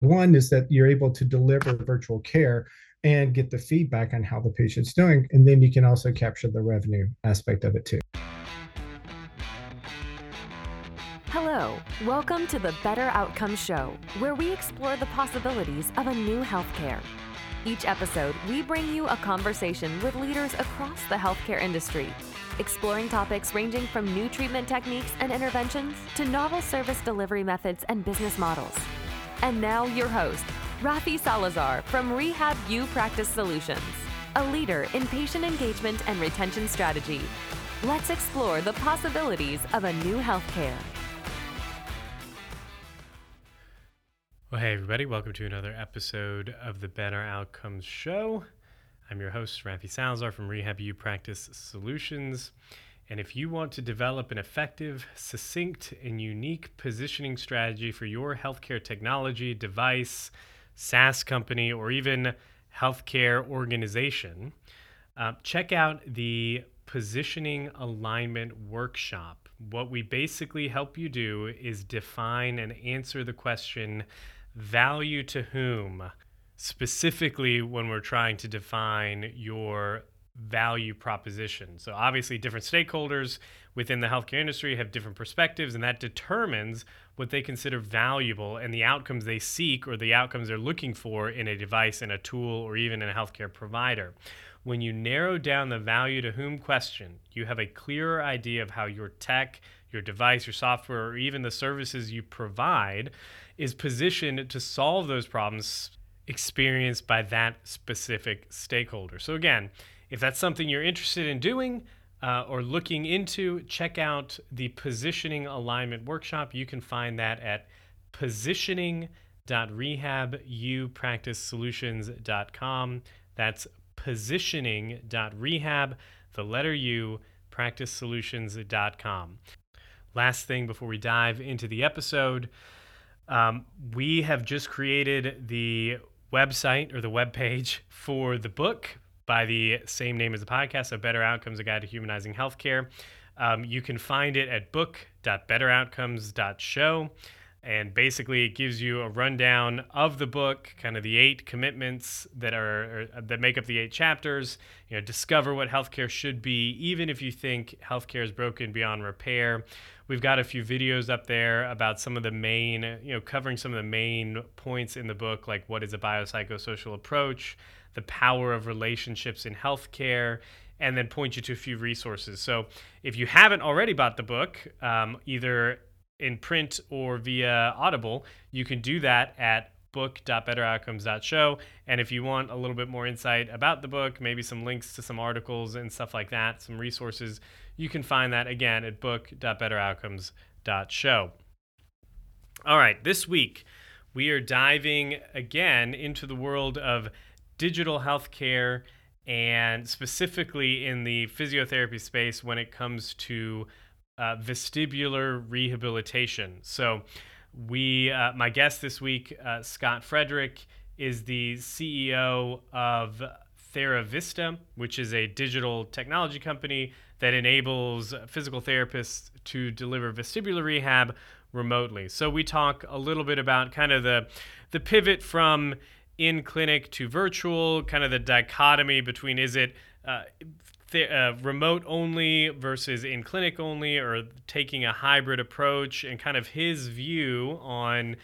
One is that you're able to deliver virtual care and get the feedback on how the patient's doing. And then you can also capture the revenue aspect of it too. Hello, welcome to the Better Outcomes Show, where we explore the possibilities of a new healthcare. Each episode, we bring you a conversation with leaders across the healthcare industry, exploring topics ranging from new treatment techniques and interventions to novel service delivery methods and business models. And now, your host, Rafi Salazar from Rehab U Practice Solutions, a leader in patient engagement and retention strategy. Let's explore the possibilities of a new healthcare. Well, hey, everybody, welcome to another episode of the Better Outcomes Show. I'm your host, Rafi Salazar from Rehab U Practice Solutions. And if you want to develop an effective, succinct, and unique positioning strategy for your healthcare technology, device, SaaS company, or even healthcare organization, uh, check out the Positioning Alignment Workshop. What we basically help you do is define and answer the question value to whom, specifically when we're trying to define your value proposition. So, obviously, different stakeholders within the healthcare industry have different perspectives, and that determines what they consider valuable and the outcomes they seek or the outcomes they're looking for in a device, in a tool, or even in a healthcare provider. When you narrow down the value to whom question, you have a clearer idea of how your tech, your device, your software, or even the services you provide is positioned to solve those problems experienced by that specific stakeholder. So, again, if that's something you're interested in doing uh, or looking into, check out the Positioning Alignment Workshop. You can find that at positioning.rehabUpracticesolutions.com. That's positioning.rehab, the letter U, practicesolutions.com. Last thing before we dive into the episode, um, we have just created the website or the web page for the book by the same name as the podcast, so Better Outcomes, A Guide to Humanizing Healthcare. Um, you can find it at book.betteroutcomes.show. And basically, it gives you a rundown of the book, kind of the eight commitments that are that make up the eight chapters. You know, discover what healthcare should be, even if you think healthcare is broken beyond repair. We've got a few videos up there about some of the main, you know, covering some of the main points in the book, like what is a biopsychosocial approach, the power of relationships in healthcare, and then point you to a few resources. So if you haven't already bought the book, um, either in print or via Audible, you can do that at book.betteroutcomes.show. And if you want a little bit more insight about the book, maybe some links to some articles and stuff like that, some resources, you can find that again at book.betteroutcomes.show. All right, this week we are diving again into the world of digital healthcare and specifically in the physiotherapy space when it comes to uh, vestibular rehabilitation. So, we, uh, my guest this week, uh, Scott Frederick, is the CEO of TheraVista, which is a digital technology company that enables physical therapists to deliver vestibular rehab remotely. So we talk a little bit about kind of the the pivot from in clinic to virtual, kind of the dichotomy between is it uh, th- uh, remote only versus in clinic only, or taking a hybrid approach, and kind of his view on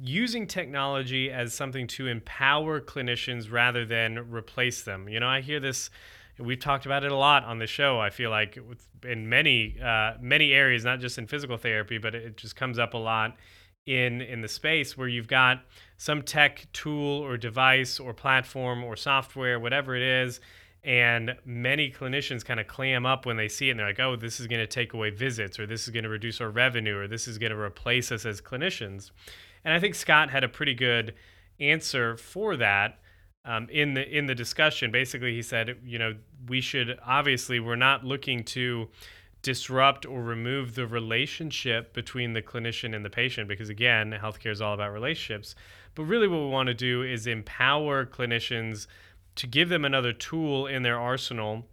using technology as something to empower clinicians rather than replace them. You know, I hear this. We've talked about it a lot on the show. I feel like in many uh, many areas, not just in physical therapy, but it just comes up a lot in in the space where you've got some tech tool or device or platform or software whatever it is and many clinicians kind of clam up when they see it and they're like oh this is going to take away visits or this is going to reduce our revenue or this is going to replace us as clinicians. And i think scott had a pretty good answer for that um, in the in the discussion. Basically he said you know we should obviously we're not looking to disrupt or remove the relationship between the clinician and the patient because again healthcare is all about relationships. But really what we want to do is empower clinicians to give them another tool in their arsenal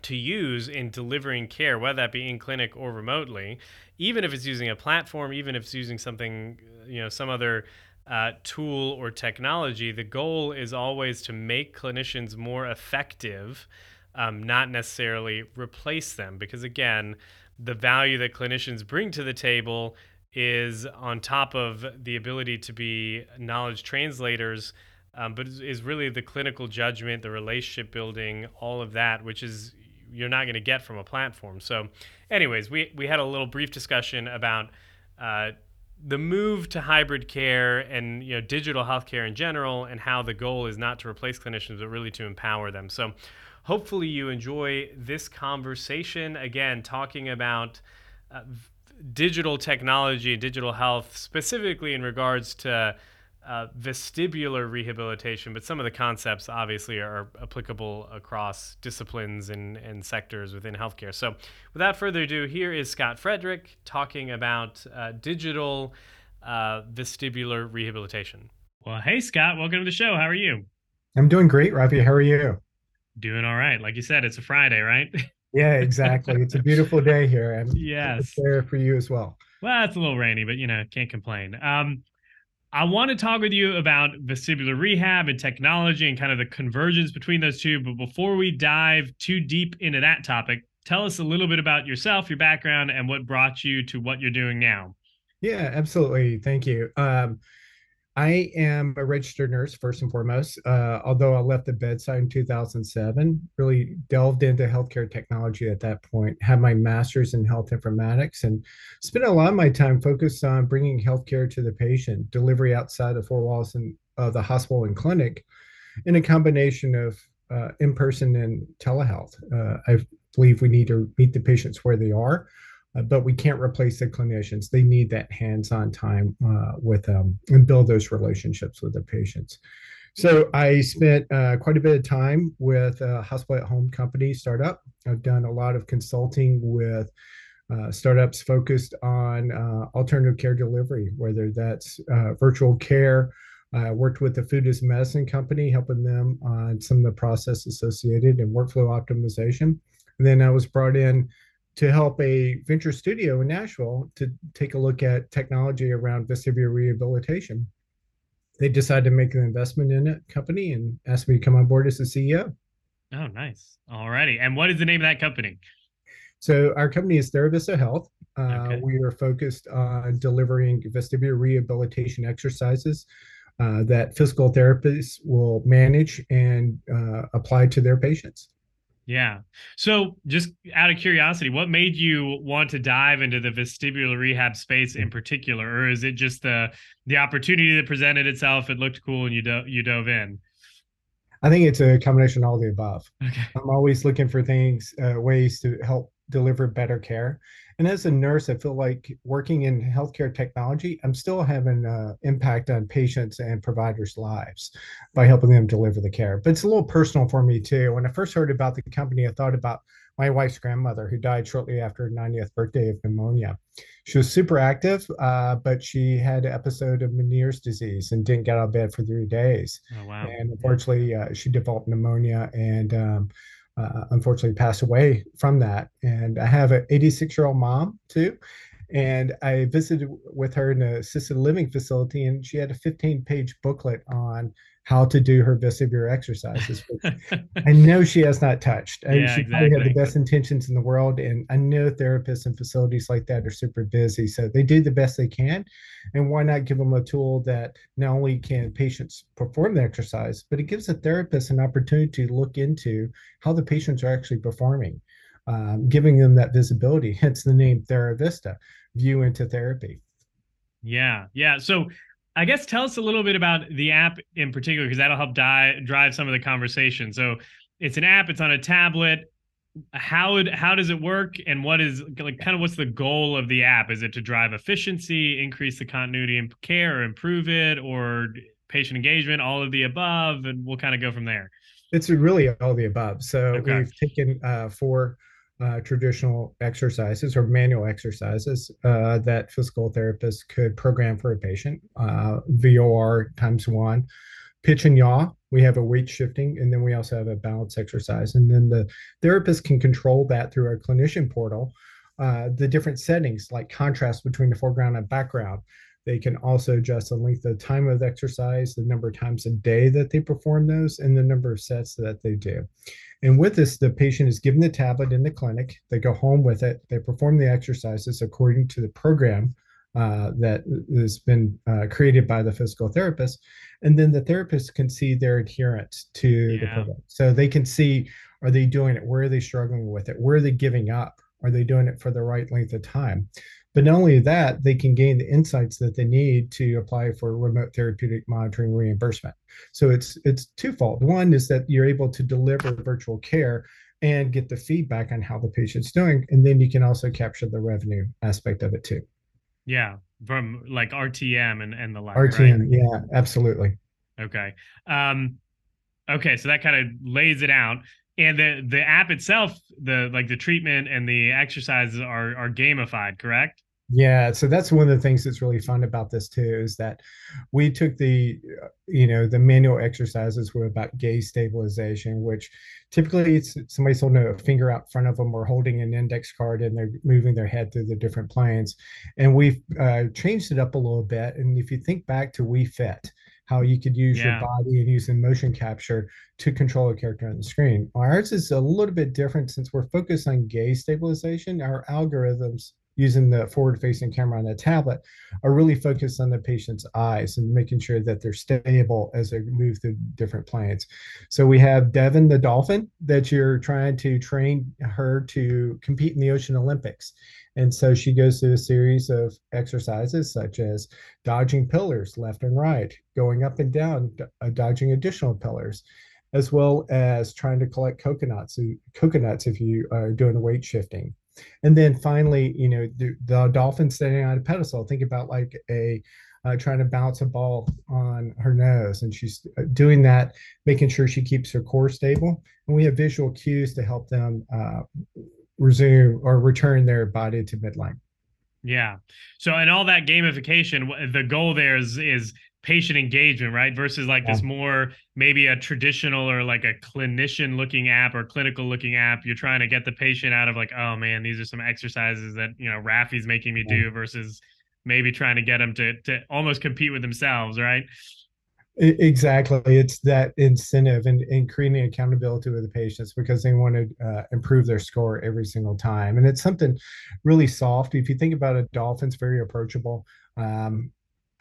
to use in delivering care whether that be in clinic or remotely. Even if it's using a platform even if it's using something you know some other uh, tool or technology, the goal is always to make clinicians more effective, um, not necessarily replace them. Because again, the value that clinicians bring to the table is on top of the ability to be knowledge translators, um, but is really the clinical judgment, the relationship building, all of that, which is you're not going to get from a platform. So, anyways, we we had a little brief discussion about. Uh, the move to hybrid care and you know digital healthcare in general and how the goal is not to replace clinicians but really to empower them so hopefully you enjoy this conversation again talking about uh, digital technology and digital health specifically in regards to uh, vestibular rehabilitation, but some of the concepts obviously are applicable across disciplines and, and sectors within healthcare. So, without further ado, here is Scott Frederick talking about uh, digital uh, vestibular rehabilitation. Well, hey, Scott, welcome to the show. How are you? I'm doing great, Rafi. How are you? Doing all right. Like you said, it's a Friday, right? Yeah, exactly. it's a beautiful day here. And yes, there for you as well. Well, it's a little rainy, but you know, can't complain. Um, I want to talk with you about vestibular rehab and technology and kind of the convergence between those two. But before we dive too deep into that topic, tell us a little bit about yourself, your background, and what brought you to what you're doing now. Yeah, absolutely. Thank you. Um, I am a registered nurse first and foremost. Uh, although I left the bedside in 2007, really delved into healthcare technology at that point. Had my master's in health informatics and spent a lot of my time focused on bringing healthcare to the patient, delivery outside the four walls and, of the hospital and clinic, in a combination of uh, in-person and telehealth. Uh, I believe we need to meet the patients where they are uh, but we can't replace the clinicians. They need that hands-on time uh, with them and build those relationships with the patients. So I spent uh, quite a bit of time with a hospital at home company startup. I've done a lot of consulting with uh, startups focused on uh, alternative care delivery, whether that's uh, virtual care. I worked with the food as medicine company, helping them on some of the process associated and workflow optimization. And then I was brought in to help a venture studio in Nashville to take a look at technology around vestibular rehabilitation. They decided to make an investment in a company and asked me to come on board as the CEO. Oh, nice. All righty. And what is the name of that company? So our company is TheraVista Health. Uh, okay. We are focused on delivering vestibular rehabilitation exercises uh, that physical therapists will manage and uh, apply to their patients. Yeah. So, just out of curiosity, what made you want to dive into the vestibular rehab space in particular, or is it just the the opportunity that presented itself? It looked cool, and you do, you dove in. I think it's a combination of all the above. Okay. I'm always looking for things, uh, ways to help deliver better care. And as a nurse, I feel like working in healthcare technology, I'm still having an impact on patients and providers' lives by helping them deliver the care. But it's a little personal for me too. When I first heard about the company, I thought about my wife's grandmother who died shortly after her 90th birthday of pneumonia. She was super active, uh, but she had an episode of Meniere's disease and didn't get out of bed for three days. Oh, wow. And unfortunately, uh, she developed pneumonia and um, uh, unfortunately passed away from that. And I have an 86 year old mom too. And I visited with her in an assisted living facility, and she had a 15 page booklet on how to do her vestibular exercises. I know she has not touched. Yeah, she exactly. probably had the best intentions in the world. And I know therapists and facilities like that are super busy. So they do the best they can. And why not give them a tool that not only can patients perform the exercise, but it gives the therapist an opportunity to look into how the patients are actually performing, um, giving them that visibility, hence the name TheraVista, view into therapy. Yeah. Yeah. So I guess tell us a little bit about the app in particular, because that'll help die, drive some of the conversation. So it's an app, it's on a tablet. How would how does it work, and what is like kind of what's the goal of the app? Is it to drive efficiency, increase the continuity and care, or improve it, or patient engagement, all of the above, and we'll kind of go from there. It's really all the above. So okay. we've taken uh, four uh, traditional exercises or manual exercises uh, that physical therapists could program for a patient. Uh, VOR times one, pitch and yaw. We have a weight shifting, and then we also have a balance exercise. And then the therapist can control that through our clinician portal. Uh, the different settings like contrast between the foreground and background, They can also adjust the length of time of exercise, the number of times a day that they perform those, and the number of sets that they do. And with this, the patient is given the tablet in the clinic. They go home with it. They perform the exercises according to the program uh, that has been uh, created by the physical therapist. And then the therapist can see their adherence to yeah. the program. So they can see are they doing it? Where are they struggling with it? Where are they giving up? Are they doing it for the right length of time? But not only that, they can gain the insights that they need to apply for remote therapeutic monitoring reimbursement. So it's it's twofold. One is that you're able to deliver virtual care and get the feedback on how the patient's doing, and then you can also capture the revenue aspect of it too. Yeah, from like RTM and and the like. RTM, right? yeah, absolutely. Okay. Um, okay, so that kind of lays it out and the the app itself the like the treatment and the exercises are are gamified correct? Yeah so that's one of the things that's really fun about this too is that we took the you know the manual exercises were about gaze stabilization which typically it's somebody's holding a finger out front of them or holding an index card and they're moving their head through the different planes. And we've uh, changed it up a little bit. And if you think back to Wii Fit how you could use yeah. your body and using motion capture to control a character on the screen. Ours is a little bit different since we're focused on gaze stabilization. Our algorithms using the forward facing camera on the tablet are really focused on the patient's eyes and making sure that they're stable as they move through different planes. So we have Devin the dolphin that you're trying to train her to compete in the Ocean Olympics. And so she goes through a series of exercises such as dodging pillars left and right, going up and down, uh, dodging additional pillars, as well as trying to collect coconuts, coconuts if you are doing weight shifting. And then finally, you know, the, the dolphin standing on a pedestal. Think about like a uh, trying to bounce a ball on her nose, and she's uh, doing that, making sure she keeps her core stable. And we have visual cues to help them uh, resume or return their body to midline. Yeah. So and all that gamification, the goal there is is patient engagement, right? Versus like yeah. this more maybe a traditional or like a clinician looking app or clinical looking app. You're trying to get the patient out of like, oh man, these are some exercises that you know Rafi's making me yeah. do versus maybe trying to get them to to almost compete with themselves, right? Exactly. It's that incentive and, and creating accountability with the patients because they want to uh, improve their score every single time. And it's something really soft. If you think about it, dolphins very approachable. Um,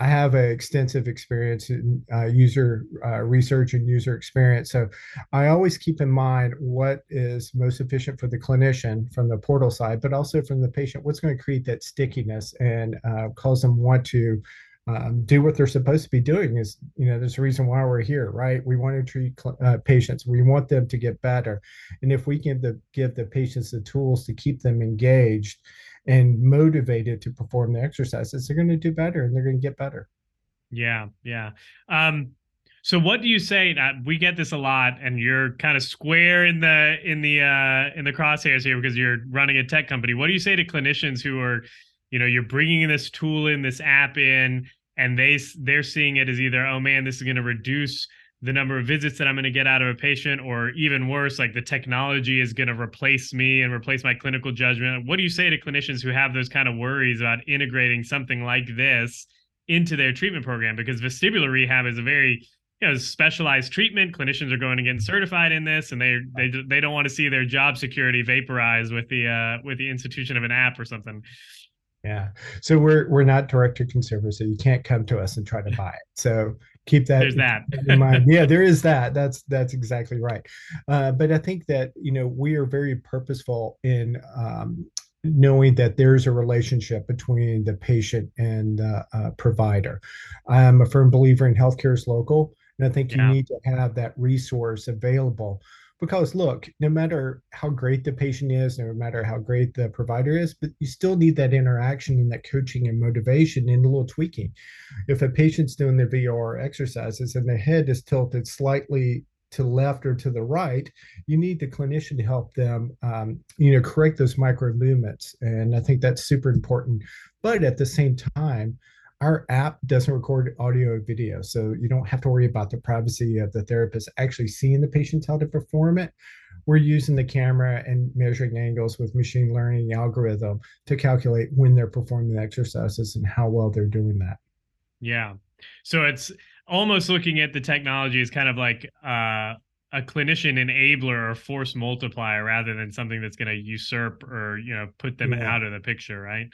I have an extensive experience in uh, user uh, research and user experience. So I always keep in mind what is most efficient for the clinician from the portal side, but also from the patient, what's going to create that stickiness and uh, cause them want to um, do what they're supposed to be doing is you know there's a reason why we're here right? We want to treat uh, patients. We want them to get better. And if we can the, give the patients the tools to keep them engaged and motivated to perform the exercises they're going to do better and they're going to get better. Yeah yeah. Um so what do you say uh, we get this a lot and you're kind of square in the in the uh in the crosshairs here because you're running a tech company. What do you say to clinicians who are you know you're bringing this tool in this app in and they they're seeing it as either oh man this is going to reduce the number of visits that I'm going to get out of a patient, or even worse, like the technology is going to replace me and replace my clinical judgment. What do you say to clinicians who have those kind of worries about integrating something like this into their treatment program? Because vestibular rehab is a very you know specialized treatment. Clinicians are going to get certified in this, and they they they don't want to see their job security vaporized with the uh, with the institution of an app or something. Yeah. So we're we're not direct to consumer, so you can't come to us and try to buy it. So keep that, There's that. in mind. Yeah, there is that. That's that's exactly right. Uh, but I think that you know we are very purposeful in um, knowing that there's a relationship between the patient and the uh, provider. I'm a firm believer in healthcare is local, and I think yeah. you need to have that resource available because look no matter how great the patient is no matter how great the provider is but you still need that interaction and that coaching and motivation and a little tweaking. If a patient's doing their vr exercises and their head is tilted slightly to left or to the right you need the clinician to help them um, you know correct those micro movements and i think that's super important. But at the same time our app doesn't record audio or video, so you don't have to worry about the privacy of the therapist actually seeing the patients how to perform it. We're using the camera and measuring angles with machine learning algorithm to calculate when they're performing the exercises and how well they're doing that. Yeah. So it's almost looking at the technology as kind of like uh, a clinician enabler or force multiplier rather than something that's going to usurp or you know put them yeah. out of the picture, right?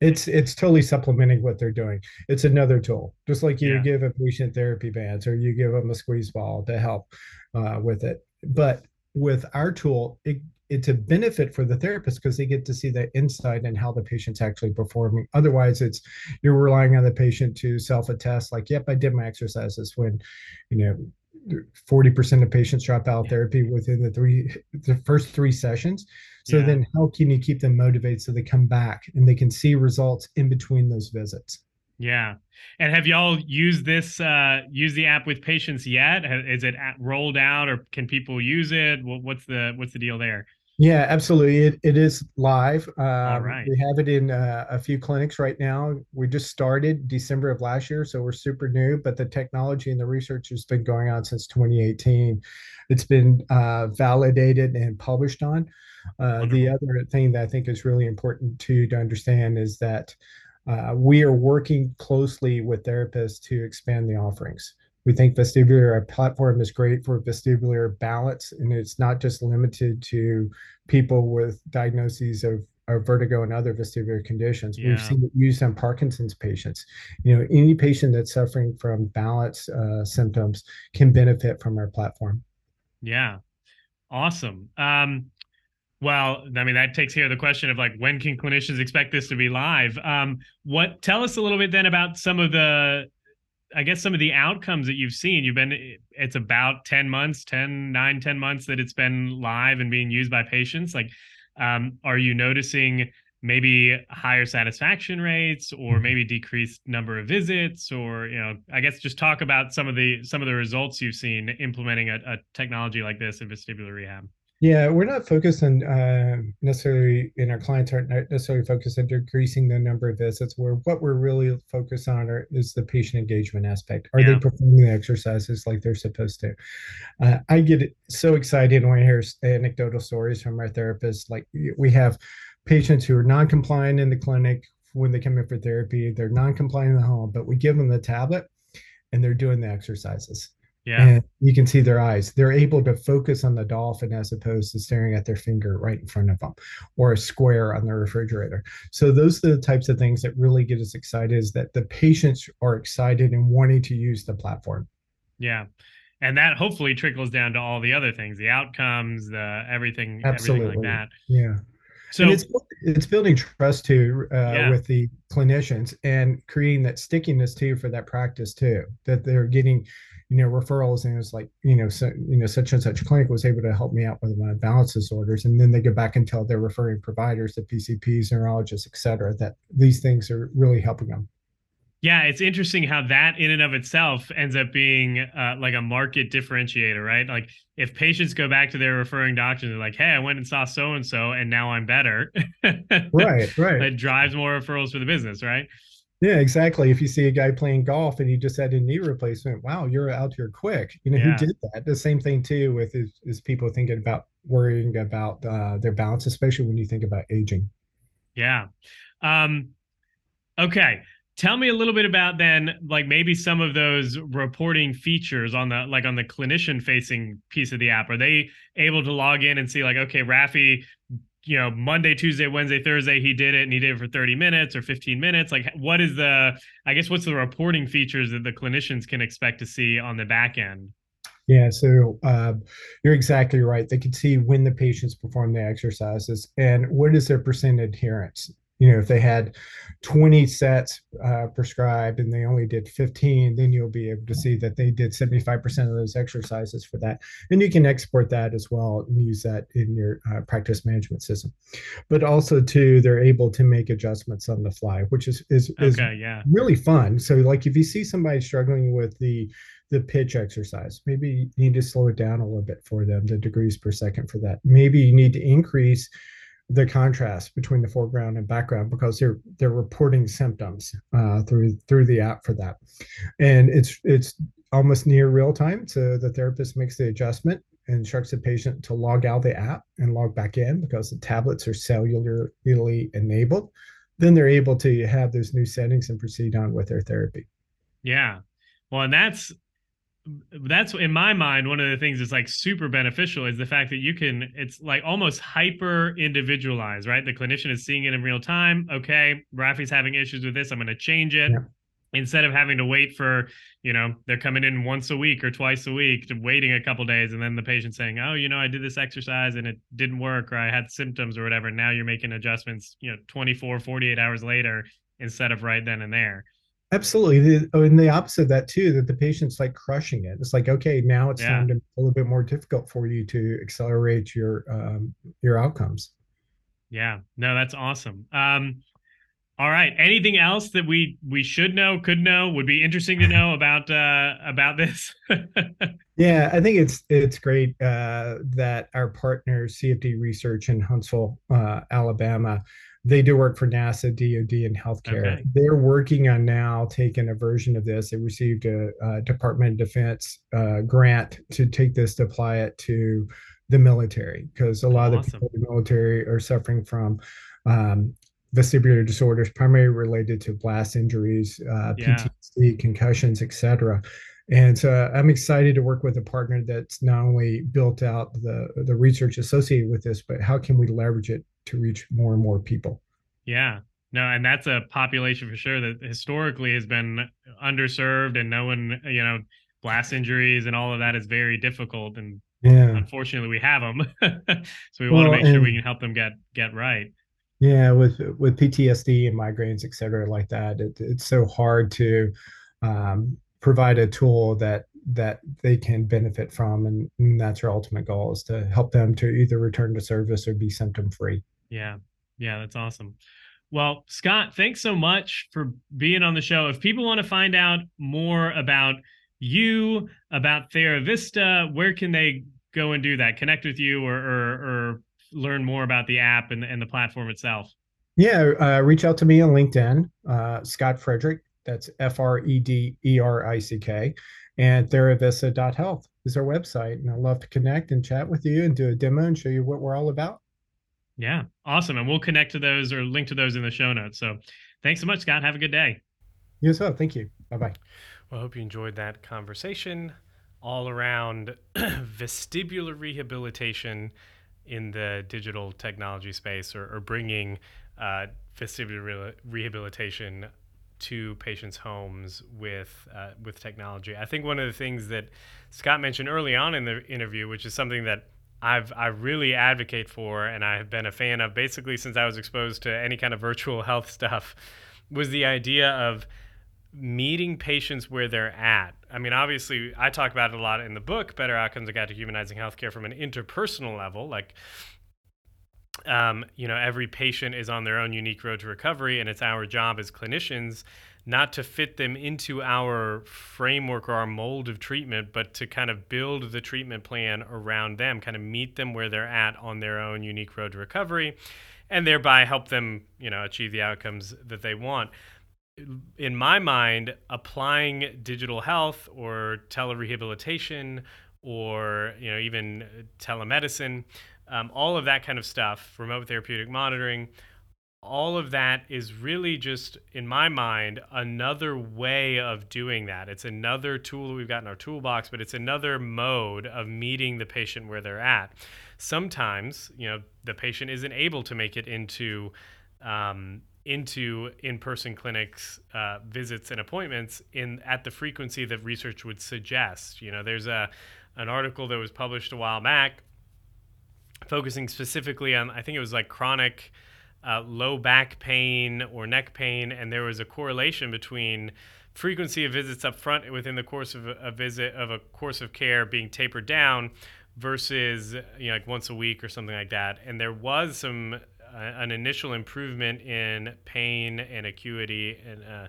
It's it's totally supplementing what they're doing. It's another tool, just like you yeah. give a patient therapy bands or you give them a squeeze ball to help uh, with it. But with our tool, it, it's a benefit for the therapist because they get to see the insight and how the patient's actually performing. Otherwise, it's you're relying on the patient to self-attest, like, "Yep, I did my exercises." When you know 40% of patients drop out of therapy within the three the first three sessions. So yeah. then how can you keep them motivated so they come back and they can see results in between those visits? Yeah. And have y'all used this uh use the app with patients yet? Is it rolled out or can people use it? What's the what's the deal there yeah, absolutely. It, it is live. Um, All right. We have it in uh, a few clinics right now. We just started December of last year, so we're super new, but the technology and the research has been going on since 2018. It's been uh, validated and published on. Uh, the other thing that I think is really important to, to understand is that uh, we are working closely with therapists to expand the offerings. We think vestibular platform is great for vestibular balance, and it's not just limited to people with diagnoses of, vertigo and other vestibular conditions. Yeah. We've seen it used on Parkinson's patients. You know, any patient that's suffering from balance uh, symptoms can benefit from our platform. Yeah, awesome. Um, well, I mean that takes care of the question of like when can clinicians expect this to be live? Um, what tell us a little bit then about some of the I guess some of the outcomes that you've seen, you've been, it's about 10 months, 10, 9, 10 months that it's been live and being used by patients. Like, um, are you noticing maybe higher satisfaction rates or maybe decreased number of visits or, you know, I guess just talk about some of the, some of the results you've seen implementing a, a technology like this in vestibular rehab. Yeah, we're not focused on uh, necessarily, and our clients aren't necessarily focused on decreasing the number of visits. Where what we're really focused on are, is the patient engagement aspect. Are yeah. they performing the exercises like they're supposed to? Uh, I get so excited when I hear anecdotal stories from our therapists. Like we have patients who are non-compliant in the clinic when they come in for therapy. They're non-compliant in the home, but we give them the tablet, and they're doing the exercises yeah. And you can see their eyes. They're able to focus on the dolphin as opposed to staring at their finger right in front of them or a square on the refrigerator. So those are the types of things that really get us excited is that the patients are excited and wanting to use the platform. Yeah. And that hopefully trickles down to all the other things, the outcomes, the everything, Absolutely. everything like that. Yeah. So and it's it's building trust too uh, yeah. with the clinicians and creating that stickiness too for that practice too. That they're getting you know referrals and it's like you know so you know such and such clinic was able to help me out with my balance disorders. And then they go back and tell their referring providers the pcps neurologists et cetera that these things are really helping them. Yeah it's interesting how that in and of itself ends up being uh, like a market differentiator right? Like if patients go back to their referring doctors and they're like hey i went and saw so and so and now i'm better. Right right. It drives more referrals for the business right yeah, exactly. If you see a guy playing golf and he just had a knee replacement, wow, you're out here quick. You know, yeah. who did that? The same thing too with is, is people thinking about worrying about uh, their balance, especially when you think about aging. Yeah. Um, okay. Tell me a little bit about then, like maybe some of those reporting features on the like on the clinician facing piece of the app. Are they able to log in and see like, okay, Rafi you know monday tuesday wednesday thursday he did it and he did it for 30 minutes or 15 minutes. Like what is the i guess what's the reporting features that the clinicians can expect to see on the back end? Yeah so uh, you're exactly right. They can see when the patients perform the exercises and what is their percent adherence you know if they had 20 sets uh, prescribed and they only did 15 then you'll be able to see that they did 75% of those exercises for that and you can export that as well and use that in your uh, practice management system but also too they're able to make adjustments on the fly which is is, is okay, yeah. really fun so like if you see somebody struggling with the the pitch exercise. Maybe you need to slow it down a little bit for them, the degrees per second for that. Maybe you need to increase the contrast between the foreground and background because they're they're reporting symptoms uh, through through the app for that, and it's it's almost near real time. So the therapist makes the adjustment and instructs the patient to log out the app and log back in because the tablets are cellularly enabled. Then they're able to have those new settings and proceed on with their therapy. Yeah. Well, and that's that's in my mind one of the things that's like super beneficial is the fact that you can it's like almost hyper individualized right? The clinician is seeing it in real time. Okay rafi's having issues with this. I'm going to change it. Yeah. instead of having to wait for you know they're coming in once a week or twice a week to waiting a couple days and then the patient saying oh you know i did this exercise and it didn't work or i had symptoms or whatever now you're making adjustments you know 24 48 hours later instead of right then and there Absolutely. Oh, and the opposite of that too, that the patient's like crushing it. It's like, okay, now it's yeah. time to a little bit more difficult for you to accelerate your um, your outcomes. Yeah. No, that's awesome. Um, all right. Anything else that we we should know, could know, would be interesting to know about uh, about this? yeah, I think it's it's great uh, that our partner CFD Research in Huntsville, uh, Alabama, they do work for NASA, DoD, and healthcare. Okay. They're working on now taking a version of this. They received a, a Department of Defense uh, grant to take this to apply it to the military because a lot awesome. of the people in the military are suffering from um, vestibular disorders, primarily related to blast injuries, uh, yeah. PTSD, concussions, etc. And so I'm excited to work with a partner that's not only built out the the research associated with this, but how can we leverage it to reach more and more people. Yeah. No, and that's a population for sure that historically has been underserved and no one, you know, blast injuries and all of that is very difficult and yeah. unfortunately we have them. so we well, want to make sure we can help them get get right. Yeah, with with PTSD and migraines, et cetera, like that, it, it's so hard to um, provide a tool that that they can benefit from, and, and that's our ultimate goal is to help them to either return to service or be symptom free. Yeah. Yeah, that's awesome. Well, Scott, thanks so much for being on the show. If people want to find out more about you, about TheraVista, where can they go and do that? Connect with you or, or, or learn more about the app and, and the platform itself? Yeah, uh, reach out to me on LinkedIn, uh, Scott Frederick. That's F R E D E R I C K. And TheraVista.health is our website. And I'd love to connect and chat with you and do a demo and show you what we're all about. Yeah, awesome. And we'll connect to those or link to those in the show notes. So thanks so much, Scott. Have a good day. You as well. Thank you. Bye bye. Well, I hope you enjoyed that conversation all around vestibular rehabilitation in the digital technology space or, or bringing uh, vestibular re- rehabilitation to patients' homes with uh, with technology. I think one of the things that Scott mentioned early on in the interview, which is something that I've I really advocate for and I have been a fan of basically since I was exposed to any kind of virtual health stuff was the idea of meeting patients where they're at. I mean, obviously, I talk about it a lot in the book, Better Outcomes: A Guide to Humanizing Healthcare from an interpersonal level, like um, you know, every patient is on their own unique road to recovery, and it's our job as clinicians not to fit them into our framework or our mold of treatment, but to kind of build the treatment plan around them, kind of meet them where they're at on their own unique road to recovery, and thereby help them, you know, achieve the outcomes that they want. In my mind, applying digital health or telerehabilitation or you know even telemedicine, um, all of that kind of stuff, remote therapeutic monitoring, all of that is really just, in my mind, another way of doing that. It's another tool that we've got in our toolbox, but it's another mode of meeting the patient where they're at. Sometimes, you know, the patient isn't able to make it into um, into in-person clinics uh, visits and appointments in at the frequency that research would suggest. You know, there's a an article that was published a while back focusing specifically on I think it was like chronic uh, low back pain or neck pain, and there was a correlation between frequency of visits up front within the course of a, visit of a course of care being tapered down versus you know like once a week or something like that. And there was some uh, an initial improvement in pain and acuity and uh,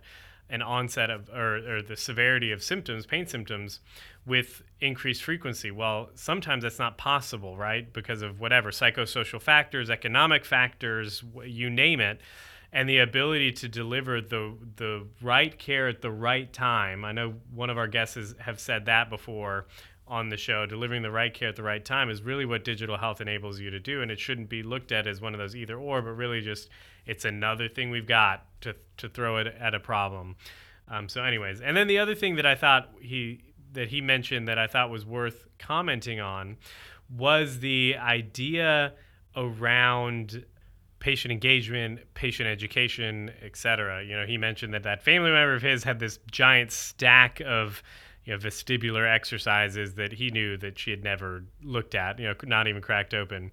an onset of or, or the severity of symptoms, pain symptoms, with increased frequency. Well, sometimes that's not possible, right? Because of whatever psychosocial factors, economic factors, you name it. And the ability to deliver the the right care at the right time. I know one of our guests has, have said that before on the show. Delivering the right care at the right time is really what digital health enables you to do, and it shouldn't be looked at as one of those either or, but really just it's another thing we've got to to throw it at a problem. Um, so, anyways, and then the other thing that I thought he that he mentioned that I thought was worth commenting on was the idea around patient engagement, patient education, etc. You know, he mentioned that that family member of his had this giant stack of you know, vestibular exercises that he knew that she had never looked at, you know, not even cracked open.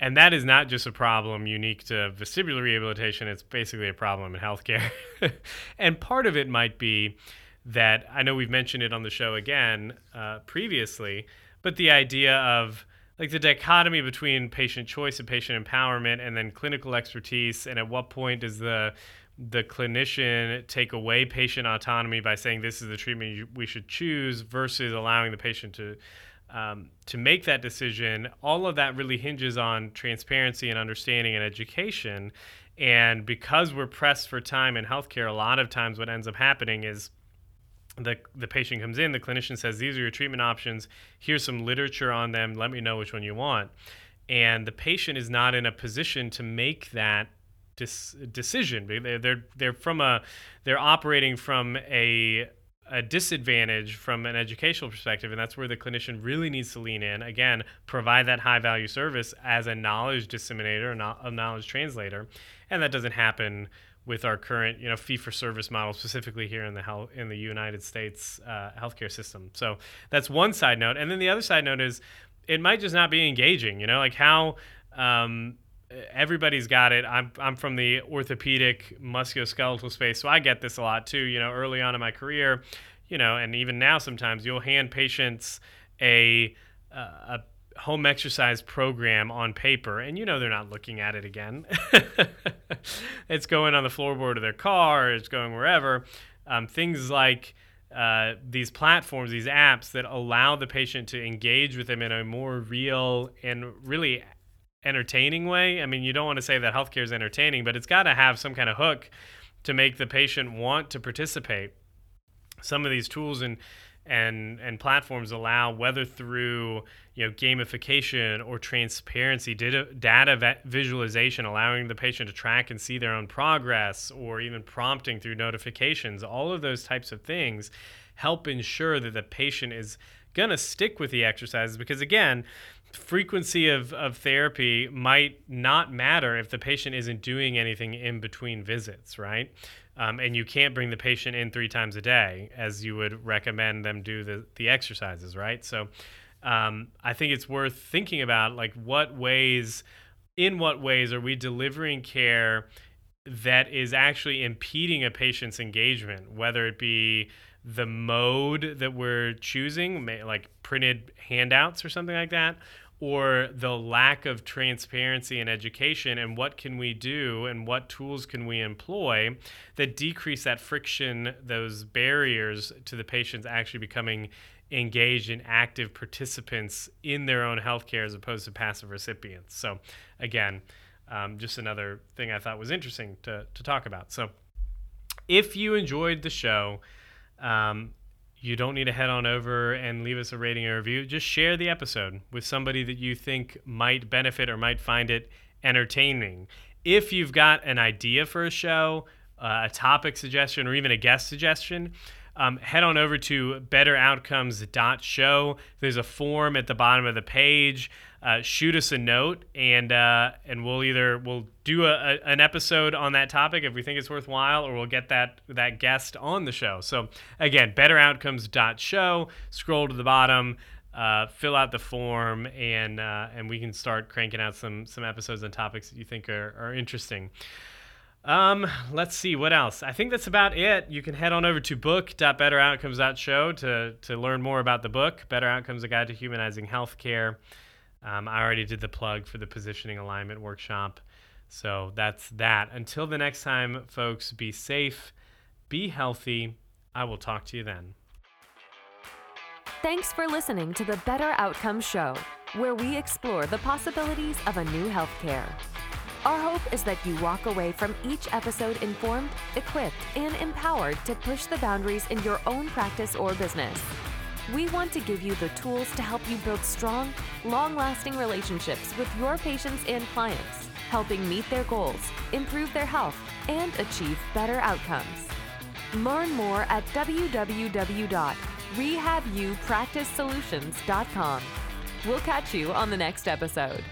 And that is not just a problem unique to vestibular rehabilitation, it's basically a problem in healthcare. and part of it might be that I know we've mentioned it on the show again uh, previously, but the idea of like the dichotomy between patient choice and patient empowerment and then clinical expertise and at what point does the the clinician take away patient autonomy by saying this is the treatment we should choose versus allowing the patient to um, to make that decision all of that really hinges on transparency and understanding and education and because we're pressed for time in healthcare a lot of times what ends up happening is the the patient comes in, the clinician says, "These are your treatment options. Here's some literature on them. Let me know which one you want." And the patient is not in a position to make that decision. They're, they're they're from a they're operating from a a disadvantage from an educational perspective, and that's where the clinician really needs to lean in. Again, provide that high value service as a knowledge disseminator, a knowledge translator, and that doesn't happen with our current you know fee for service model specifically here in the health in the United States uh, healthcare system. So that's one side note, and then the other side note is it might just not be engaging. You know, like how. Um, everybody's got it. I'm I'm from the orthopedic musculoskeletal space, so I get this a lot too. You know, early on in my career, you know, and even now sometimes you'll hand patients a a home exercise program on paper and you know they're not looking at it again it's going on the floorboard of their car it's going wherever um, things like uh, these platforms these apps that allow the patient to engage with them in a more real and really entertaining way. I mean you don't want to say that healthcare is entertaining but it's got to have some kind of hook to make the patient want to participate. Some of these tools and and and platforms allow whether through you know gamification or transparency data, data visualization allowing the patient to track and see their own progress or even prompting through notifications all of those types of things help ensure that the patient is going to stick with the exercises because again frequency of, of therapy might not matter if the patient isn't doing anything in between visits right um, and you can't bring the patient in three times a day as you would recommend them do the, the exercises, right? So um, I think it's worth thinking about like what ways, in what ways are we delivering care that is actually impeding a patient's engagement, whether it be the mode that we're choosing, like printed handouts or something like that, or the lack of transparency and education and what can we do and what tools can we employ that decrease that friction those barriers to the patients actually becoming engaged and active participants in their own healthcare as opposed to passive recipients. So again um, just another thing i thought was interesting to, to talk about. So if you enjoyed the show um, you don't need to head on over and leave us a rating or review. Just share the episode with somebody that you think might benefit or might find it entertaining. If you've got an idea for a show, uh, a topic suggestion, or even a guest suggestion, um, head on over to betteroutcomes.show. There's a form at the bottom of the page uh, shoot us a note and uh, and we'll either we'll do a, a, an episode on that topic if we think it's worthwhile or we'll get that that guest on the show so again betteroutcomes.show scroll to the bottom uh, fill out the form and uh, and we can start cranking out some some episodes and topics that you think are, are interesting um, let's see what else. I think that's about it. You can head on over to book.betteroutcomes.show to to learn more about the book, Better Outcomes: A Guide to Humanizing Healthcare. Um, I already did the plug for the positioning alignment workshop. So that's that. Until the next time, folks, be safe, be healthy. I will talk to you then. Thanks for listening to the Better Outcomes Show, where we explore the possibilities of a new healthcare. Our hope is that you walk away from each episode informed, equipped, and empowered to push the boundaries in your own practice or business. We want to give you the tools to help you build strong, long lasting relationships with your patients and clients, helping meet their goals, improve their health, and achieve better outcomes. Learn more at www.rehabupracticesolutions.com. We'll catch you on the next episode.